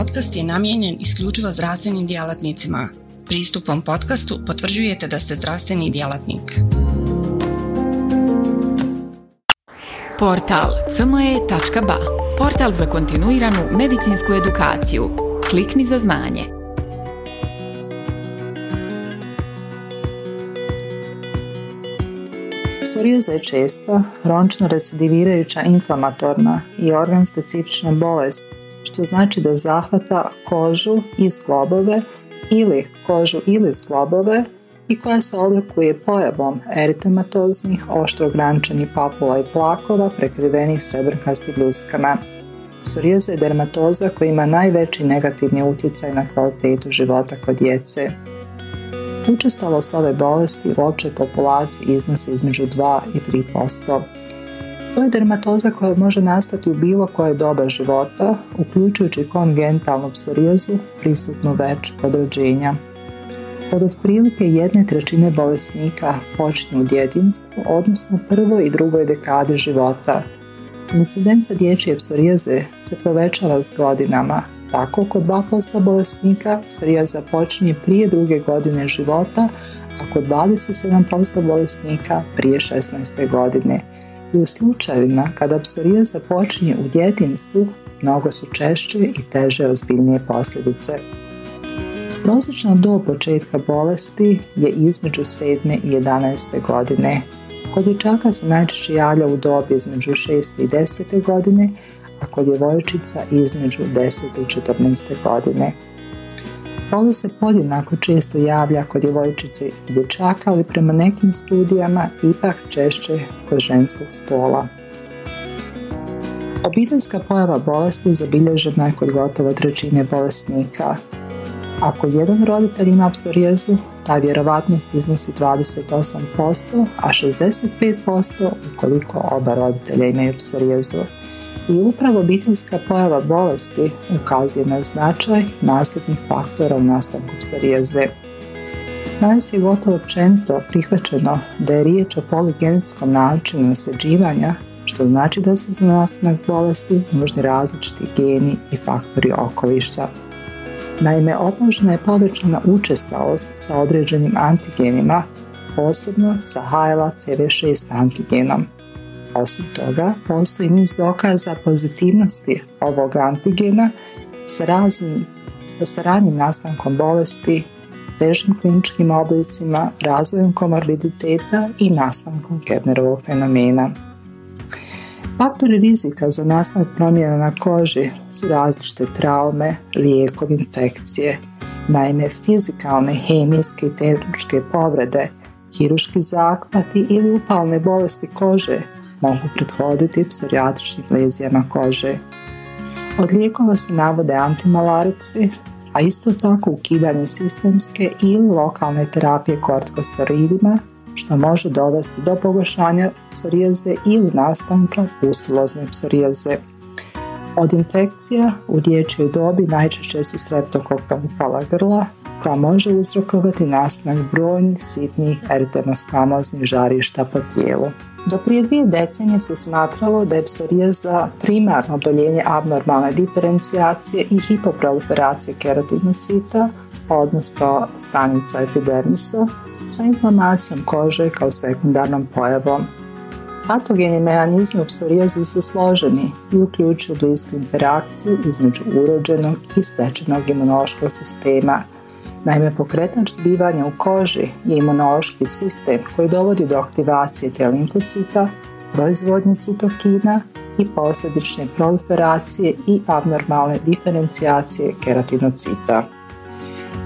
podcast je namijenjen isključivo zdravstvenim djelatnicima. Pristupom podcastu potvrđujete da ste zdravstveni djelatnik. Portal cme.ba Portal za kontinuiranu medicinsku edukaciju. Klikni za znanje. Psorijaza je često rončno recidivirajuća inflamatorna i organ specifična bolest, što znači da zahvata kožu i zglobove ili kožu ili zglobove i koja se odlikuje pojavom eritematoznih, oštro ograničenih papula i plakova prekrivenih srebrkastim ljuskama. Psorijaza je dermatoza koja ima najveći negativni utjecaj na kvalitetu života kod djece. Učestalost ove bolesti u općoj populaciji iznosi između 2 i 3%. To je dermatoza koja može nastati u bilo koje doba života, uključujući kongentalnu psorijazu prisutnu već kod rođenja. Kod otprilike jedne trećine bolesnika počinju u djetinstvu, odnosno prvoj i drugoj dekadi života. Incidenca dječje psorijaze se povećava s godinama, tako kod 2% bolesnika psorijaza počinje prije druge godine života, a kod 27% bolesnika prije 16. godine. I u slučajevima kada psorijaza počinje u djetinstvu, mnogo su češće i teže ozbiljnije posljedice. Prosječna do početka bolesti je između 7. i 11. godine. Kod dječaka se najčešće javlja u dobi između 6. i 10. godine, a kod djevojčica između 10. i 14. godine. Bolest se podjednako često javlja kod djevojčice i dječaka, ali prema nekim studijama ipak češće kod ženskog spola. Obiteljska pojava bolesti zabilježena je kod gotovo trećine bolesnika. Ako jedan roditelj ima psorijezu, ta vjerovatnost iznosi 28%, a 65% ukoliko oba roditelja imaju psorijezu. I upravo obiteljska pojava bolesti ukazuje na značaj nasljednih faktora u nastanku psorijeze. Danas je gotovo općenito prihvaćeno da je riječ o poligenetskom načinu nasljeđivanja, što znači da su za nastanak bolesti nužni različiti geni i faktori okoliša. Naime, opažena je povećana učestalost sa određenim antigenima, posebno sa HLA-CV6 antigenom – osim toga, postoji niz dokaza pozitivnosti ovog antigena sa raznim sa ranjim nastankom bolesti, težim kliničkim oblicima, razvojem komorbiditeta i nastankom Kepnerovog fenomena. Faktori rizika za nastanak promjena na koži su različite traume, lijekovi, infekcije, naime fizikalne, hemijske i tehničke povrede, hiruški zahvati ili upalne bolesti kože mogu prethoditi psorijatičnim lezijama kože. Od lijekova se navode antimalarici, a isto tako ukidanje sistemske ili lokalne terapije kortikosteroidima, što može dovesti do pogoršanja psorijaze ili nastanka pustulozne psorijaze. Od infekcija u dječjoj dobi najčešće su streptokokta upala grla, koja može uzrokovati nastanak brojnih sitnih eritemoskamoznih žarišta po tijelu. Do prije dvije decenije se smatralo da je psorijaza primarno oboljenje abnormalne diferencijacije i hipoproliferacije keratinocita, odnosno stanica epidermisa, sa inflamacijom kože kao sekundarnom pojavom. Patogeni mehanizmi u psorijazu su složeni i uključuju blisku interakciju između urođenog i stečenog imunološkog sistema – Naime, pokretač zbivanja u koži je imunološki sistem koji dovodi do aktivacije te limfocita, proizvodnje citokina i posljedične proliferacije i abnormalne diferencijacije keratinocita.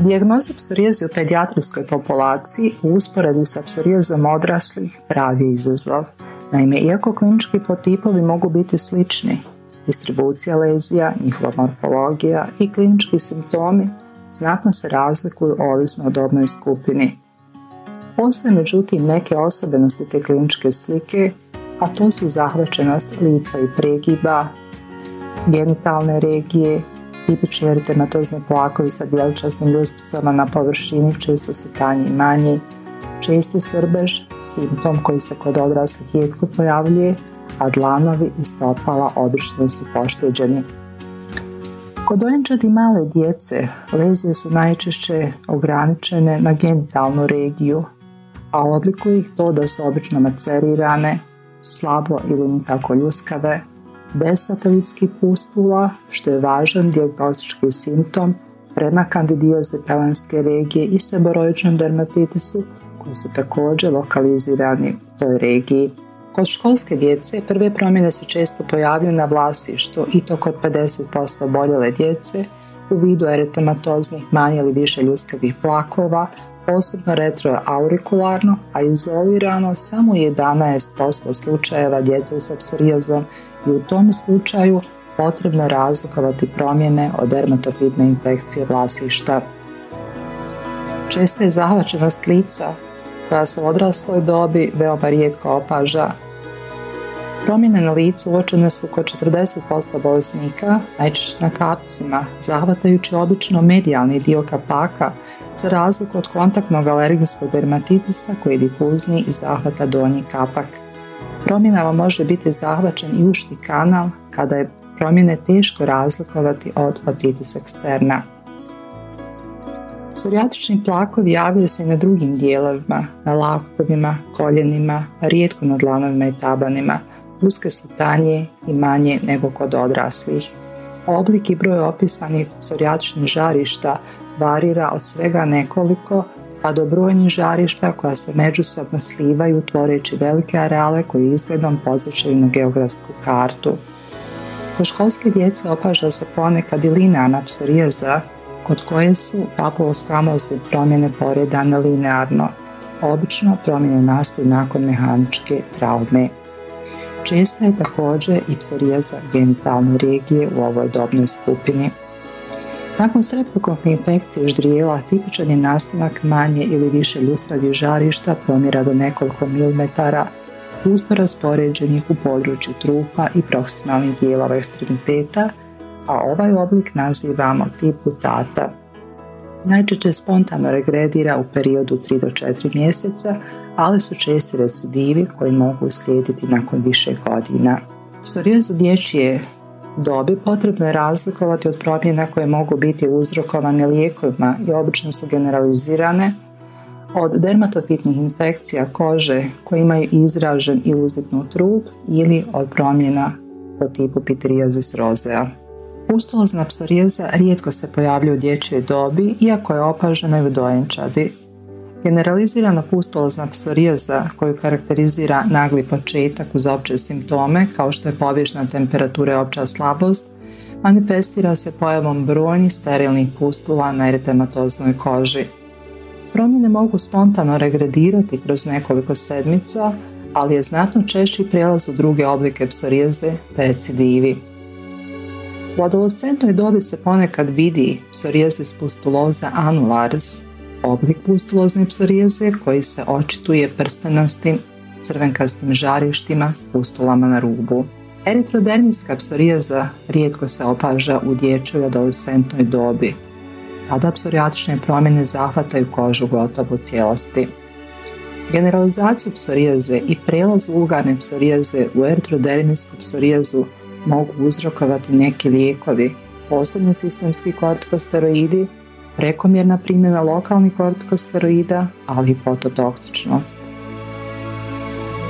Dijagnoza psorijaze u pedijatrijskoj populaciji u usporedu sa psorijazom odraslih pravi izazov. Naime, iako klinički potipovi mogu biti slični, distribucija lezija, njihova morfologija i klinički simptomi znatno se razlikuju ovisno o dobnoj skupini. Postoje međutim neke osobenosti te kliničke slike, a to su zahvaćenost lica i pregiba, genitalne regije, tipični eritematozni plakovi sa djeličastim ljuspicama na površini često su tanji i manji, česti svrbež, simptom koji se kod odraslih rijetko pojavljuje, a dlanovi i stopala obično su pošteđeni. Kod dojenčadi male djece lezije su najčešće ograničene na genitalnu regiju, a odlikuje ih to da su obično macerirane, slabo ili nikako ljuskave, bez satelitskih pustula, što je važan dijagnostički simptom prema kandidijoze pelanske regije i seboroičnom dermatitisu, koji su također lokalizirani u toj regiji. Kod školske djece prve promjene se često pojavljuju na vlasištu i to kod 50% oboljele djece u vidu eritematoznih manje ili više ljuskavih plakova, posebno retroaurikularno, a izolirano samo 11% slučajeva djece sa psorijazom i u tom slučaju potrebno razlikovati promjene od dermatofitne infekcije vlasišta. Česta je zahvaćenost lica koja se u odrasloj dobi veoma rijetko opaža. Promjene na licu uočene su kod 40% bolesnika, najčešće na kapsima, zahvatajući obično medijalni dio kapaka, za razliku od kontaktnog alergijskog dermatitisa koji je difuzni i zahvata donji kapak. Promjenama može biti zahvaćen i ušti kanal kada je promjene teško razlikovati od otitis eksterna. Psorijatični plakovi javljaju se i na drugim dijelovima, na lakovima, koljenima, rijetko na dlanovima i tabanima. Uske su tanje i manje nego kod odraslih. Oblik i broj opisanih psorijatičnih žarišta varira od svega nekoliko pa do brojnih žarišta koja se međusobno slivaju tvoreći velike areale koji izgledom pozvećaju na geografsku kartu. Kod školske djece opaža se ponekad i linearna psorijaza kod koje su papuloskamozne promjene poredane linearno. Obično promjene nastaju nakon mehaničke traume. Česta je također i psorijaza genitalne regije u ovoj dobnoj skupini. Nakon streptokokne infekcije ždrijela tipičan je nastanak manje ili više ljuspavih žarišta promjera do nekoliko milimetara pusto raspoređenih u području trupa i proksimalnih dijelova ekstremiteta, a ovaj oblik nazivamo tip butata. Najčešće spontano regredira u periodu 3 do 4 mjeseca, ali su česti recidivi koji mogu slijediti nakon više godina. Psorijazu dječje dobi potrebno je razlikovati od promjena koje mogu biti uzrokovane lijekovima i obično su generalizirane od dermatofitnih infekcija kože koje imaju izražen i uzitnut trup ili od promjena po tipu pitrijazis rozea. Pustulozna psorijeza rijetko se pojavlja u dječjoj dobi, iako je opažena i u dojenčadi. Generalizirana pustulozna psorijeza koju karakterizira nagli početak uz opće simptome, kao što je povišna temperatura i opća slabost, manifestira se pojavom brojnih sterilnih pustula na eritematoznoj koži. Promjene mogu spontano regredirati kroz nekoliko sedmica, ali je znatno češći prijelaz u druge oblike psorijeze te recidivi. U adolescentnoj dobi se ponekad vidi psorijezis pustuloza annularis, oblik pustulozne psorijeze koji se očituje prstenastim crvenkastim žarištima s pustulama na rubu. Eritrodermijska psorijeza rijetko se opaža u dječjoj adolescentnoj dobi, Tada psorijatične promjene zahvataju kožu gotovo u cijelosti. Generalizaciju psorijaze i prelaz vulgarne psorijaze u eritrodermijsku psorijazu mogu uzrokovati neki lijekovi, posebno sistemski kortikosteroidi, prekomjerna primjena lokalnih kortikosteroida, ali i fototoksičnost.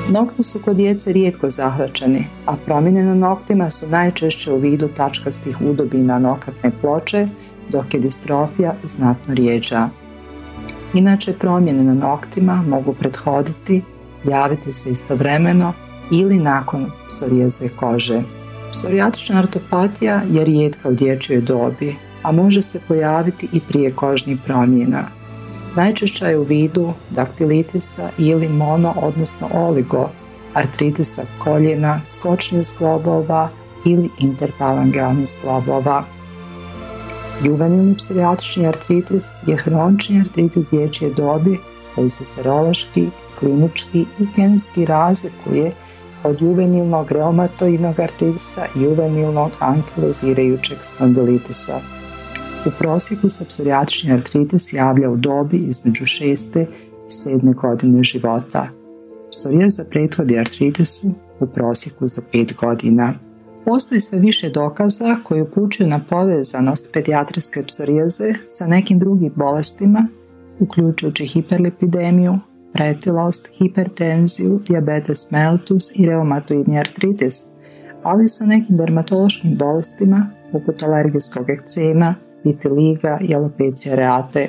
Nokti su kod djece rijetko zahvaćeni, a promjene na noktima su najčešće u vidu tačkastih udobina nokatne ploče dok je distrofija znatno rijeđa. Inače promjene na noktima mogu prethoditi, javiti se istovremeno ili nakon psorijeze kože. Psorijatična artopatija je rijetka u dječjoj dobi, a može se pojaviti i prije kožnih promjena. Najčešća je u vidu daktilitisa ili mono, odnosno oligo, artritisa koljena, skočnih zglobova ili interfalangalnih zglobova. Juvenilni psorijatrični artritis je hronični artritis dječje dobi koji se serološki, klinički i genetski razlikuje od juvenilnog reumatoidnog artritisa i juvenilnog ankilozirajućeg spondilitisa. U prosjeku se psorijatrični artritis javlja u dobi između 6. i 7. godine života. Psorijaza prethodi artritisu u prosjeku za 5 godina. Postoji sve više dokaza koji upućuju na povezanost pedijatrijske psorijaze sa nekim drugim bolestima, uključujući hiperlipidemiju, pretilost, hipertenziju, diabetes mellitus i reumatoidni artritis, ali sa nekim dermatološkim bolestima poput alergijskog ekcema, vitiliga i alopecija reate.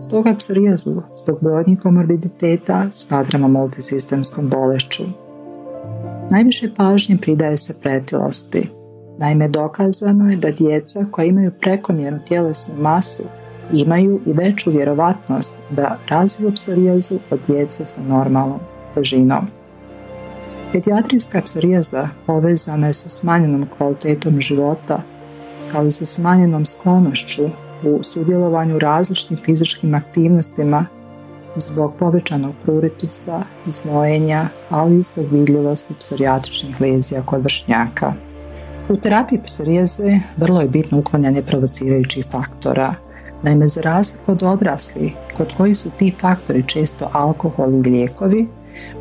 Stoga psorijazu zbog brojnih komorbiditeta smatramo multisistemskom bolešću. Najviše pažnje pridaje se pretilosti. Naime, dokazano je da djeca koja imaju prekomjernu tjelesnu masu imaju i veću vjerovatnost da razviju psorijazu od djece sa normalnom težinom. Pedijatrijska psorijaza povezana je sa smanjenom kvalitetom života kao i sa smanjenom sklonošću u sudjelovanju u različitim fizičkim aktivnostima zbog povećanog pruritusa, znojenja, ali i zbog vidljivosti psorijatričnih lezija kod vršnjaka. U terapiji psorijaze vrlo je bitno uklanjanje provocirajućih faktora. Naime, za razliku od odrasli, kod koji su ti faktori često alkohol i lijekovi,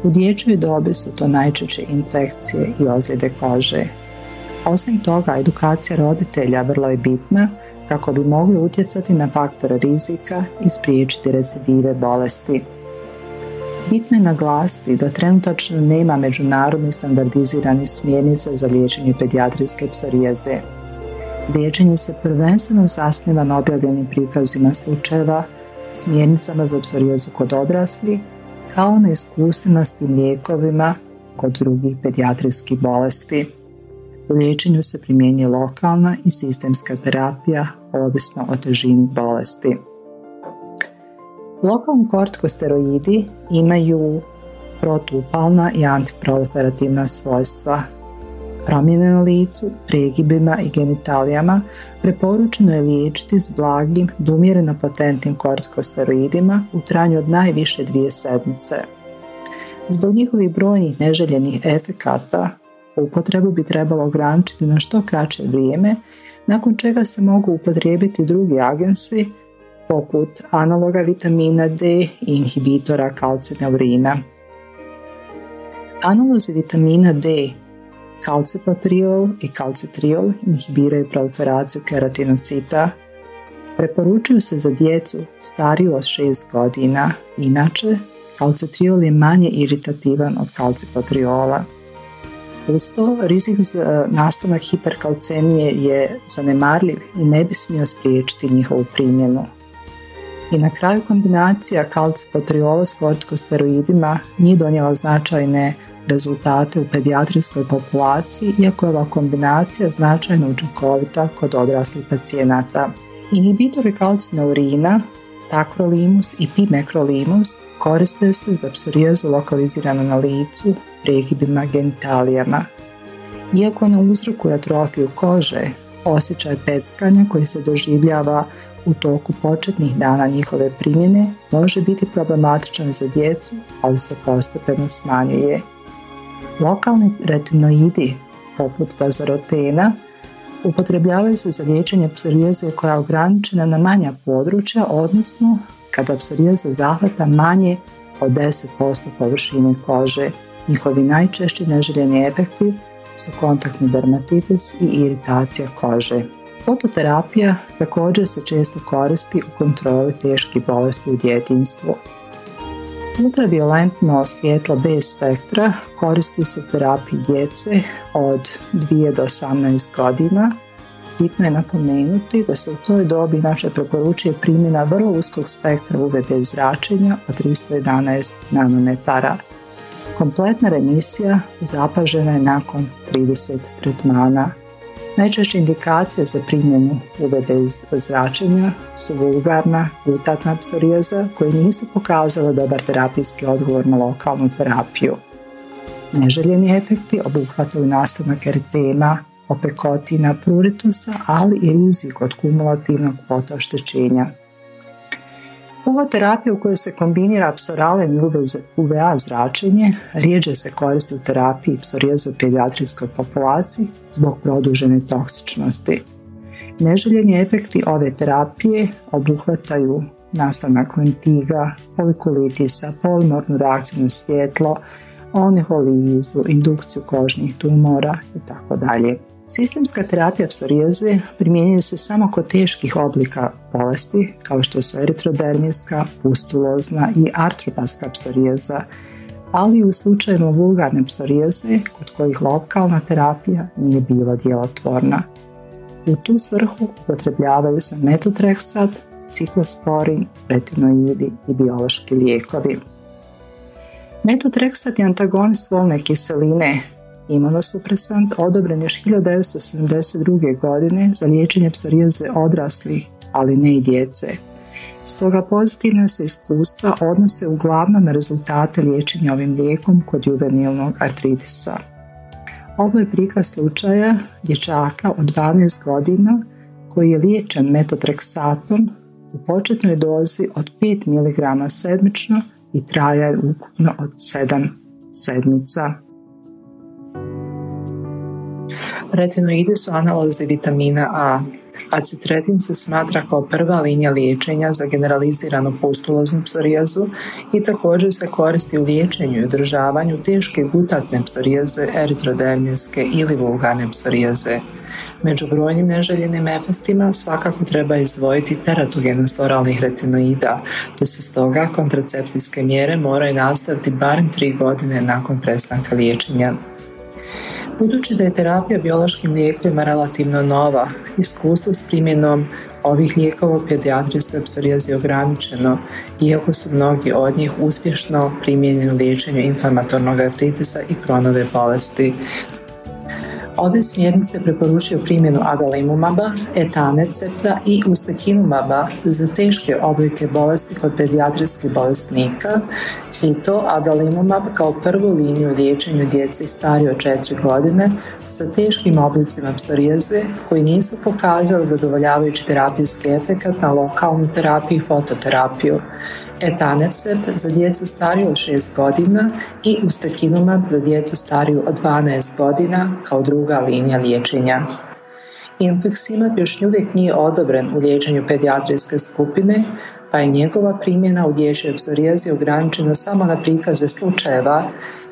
u dječjoj dobi su to najčešće infekcije i ozljede kože. Osim toga, edukacija roditelja vrlo je bitna kako bi mogli utjecati na faktore rizika i spriječiti recidive bolesti. Bitno je naglasiti da trenutačno nema međunarodnih standardiziranih smjernica za liječenje pedijatrijske psorijaze. Liječenje se prvenstveno zasniva na objavljenim prikazima slučajeva, smjernicama za psorijazu kod odraslih, kao na iskustvima s lijekovima kod drugih pedijatrijskih bolesti. U liječenju se primjenjuje lokalna i sistemska terapija ovisno o težini bolesti. Lokalni kortikosteroidi imaju protupalna i antiproliferativna svojstva. Promjene na licu, pregibima i genitalijama preporučeno je liječiti s blagim, dumjereno potentnim kortikosteroidima u trajanju od najviše dvije sedmice. Zbog njihovih brojnih neželjenih efekata upotrebu bi trebalo ograničiti na što kraće vrijeme, nakon čega se mogu upotrijebiti drugi agensi poput analoga vitamina D i inhibitora kalcineurina. Analozi vitamina D, kalcipotriol i kalcitriol inhibiraju proliferaciju keratinocita. Preporučuju se za djecu stariju od 6 godina, inače kalcitriol je manje iritativan od kalcipotriola. Uz to, rizik za nastanak hiperkalcemije je zanemarljiv i ne bi smio spriječiti njihovu primjenu. I na kraju kombinacija kalcipotriola s kortikosteroidima nije donijela značajne rezultate u pedijatrijskoj populaciji, iako je ova kombinacija značajno učinkovita kod odraslih pacijenata. Inhibitori kalcineurina, takrolimus i pimekrolimus koriste se za psorijazu lokaliziranu na licu, prekidima, genitalijama. Iako ne uzrokuje atrofiju kože, osjećaj peckanja koji se doživljava u toku početnih dana njihove primjene može biti problematičan za djecu, ali se postepeno smanjuje. Lokalni retinoidi, poput dazarotena, upotrebljavaju se za liječenje psorijaze koja je ograničena na manja područja, odnosno kada psorijaza zahvata manje od 10% površine kože. Njihovi najčešći neželjeni efekti su kontaktni dermatitis i iritacija kože. Fototerapija također se često koristi u kontroli teških bolesti u djetinjstvu. Ultraviolentno svjetlo B spektra koristi se u terapiji djece od 2 do 18 godina Bitno je napomenuti da se u toj dobi inače preporučuje primjena vrlo uskog spektra UVB zračenja od 311 nanometara. Kompletna remisija zapažena je nakon 30 tretmana. Najčešće indikacije za primjenu UVB zračenja su vulgarna, glutatna psorijaza koje nisu pokazale dobar terapijski odgovor na lokalnu terapiju. Neželjeni efekti obuhvataju nastavnak eritema, opekotina pruritusa, ali i rizik od kumulativnog fotoštećenja. Ova terapija u kojoj se kombinira psoralen i UVA zračenje rijeđe se koristi u terapiji psorijaza u pediatrijskoj populaciji zbog produžene toksičnosti. Neželjeni efekti ove terapije obuhvataju nastanak lentiga, polikulitisa, polimornu reakciju na svjetlo, oniholizu, indukciju kožnih tumora i tako dalje. Sistemska terapija psorijeze primjenjuje se samo kod teških oblika bolesti kao što su eritrodermijska, pustulozna i artropaska psorijeza, ali u slučajevima vulgarne psorijeze kod kojih lokalna terapija nije bila djelotvorna. U tu svrhu upotrebljavaju se metotreksat, ciklosporin, retinoidi i biološki lijekovi. Metotreksat je antagonist volne kiseline, imunosupresant, odobren još 1972. godine za liječenje psorijaze odraslih, ali ne i djece. Stoga pozitivna se iskustva odnose uglavnom na rezultate liječenja ovim lijekom kod juvenilnog artritisa. Ovo je prikaz slučaja dječaka od 12 godina koji je liječen metotreksatom u početnoj dozi od 5 mg sedmično i traja ukupno od 7 sedmica. Retinoidi su analozi vitamina A. Acitretin se smatra kao prva linija liječenja za generaliziranu pustuloznu psorijazu i također se koristi u liječenju i održavanju teške gutatne psorijaze, eritrodermijske ili vulgarne psorijaze. Među brojnim neželjenim efektima svakako treba izdvojiti teratogenost oralnih retinoida, te se stoga kontracepcijske mjere moraju nastaviti barem tri godine nakon prestanka liječenja. Budući da je terapija biološkim lijekovima relativno nova, iskustvo s primjenom ovih lijekova u pedijatrijskoj psorijazi ograničeno, iako su mnogi od njih uspješno primijenjeni u liječenju inflamatornog artritisa i kronove bolesti. Ove smjernice preporučuju primjenu adalimumaba, etanercepta i ustekinumaba za teške oblike bolesti kod pedijatrijskih bolesnika i to adalimumab kao prvu liniju u liječenju djece starije od 4 godine sa teškim oblicima psorijaze koji nisu pokazali zadovoljavajući terapijski efekat na lokalnu terapiju i fototerapiju etanercept za djecu stariju od 6 godina i ustekinumab za djecu stariju od 12 godina kao druga linija liječenja. Infeksimab još uvijek nije odobren u liječenju pedijatrijske skupine, pa je njegova primjena u dječjoj psorijazi ograničena samo na prikaze slučajeva,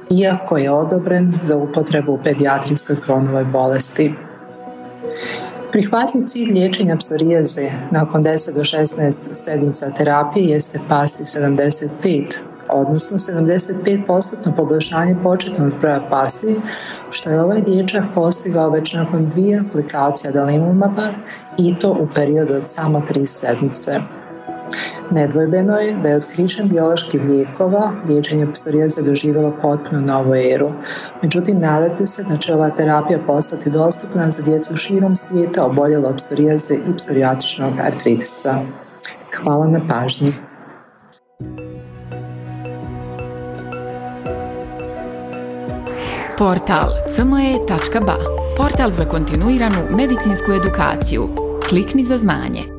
iako je odobren za upotrebu u pedijatrijskoj kronovoj bolesti. Prihvatljiv cilj liječenja psorijaze nakon 10 do 16 sedmica terapije jeste pasi 75, odnosno 75% poboljšanje početnog broja pasi, što je ovaj dječak postigao već nakon dvije aplikacije dalimumaba i to u periodu od samo tri sedmice. Nedvojbeno je da je otkrićem bioloških lijekova liječenje psorijaze doživjelo potpuno novu eru. Međutim, nadate se da će ova terapija postati dostupna za djecu širom svijeta oboljelo od psorijaze i psorijatičnog artritisa. Hvala na pažnji. Portal cme.ba Portal za kontinuiranu medicinsku edukaciju. Klikni za znanje.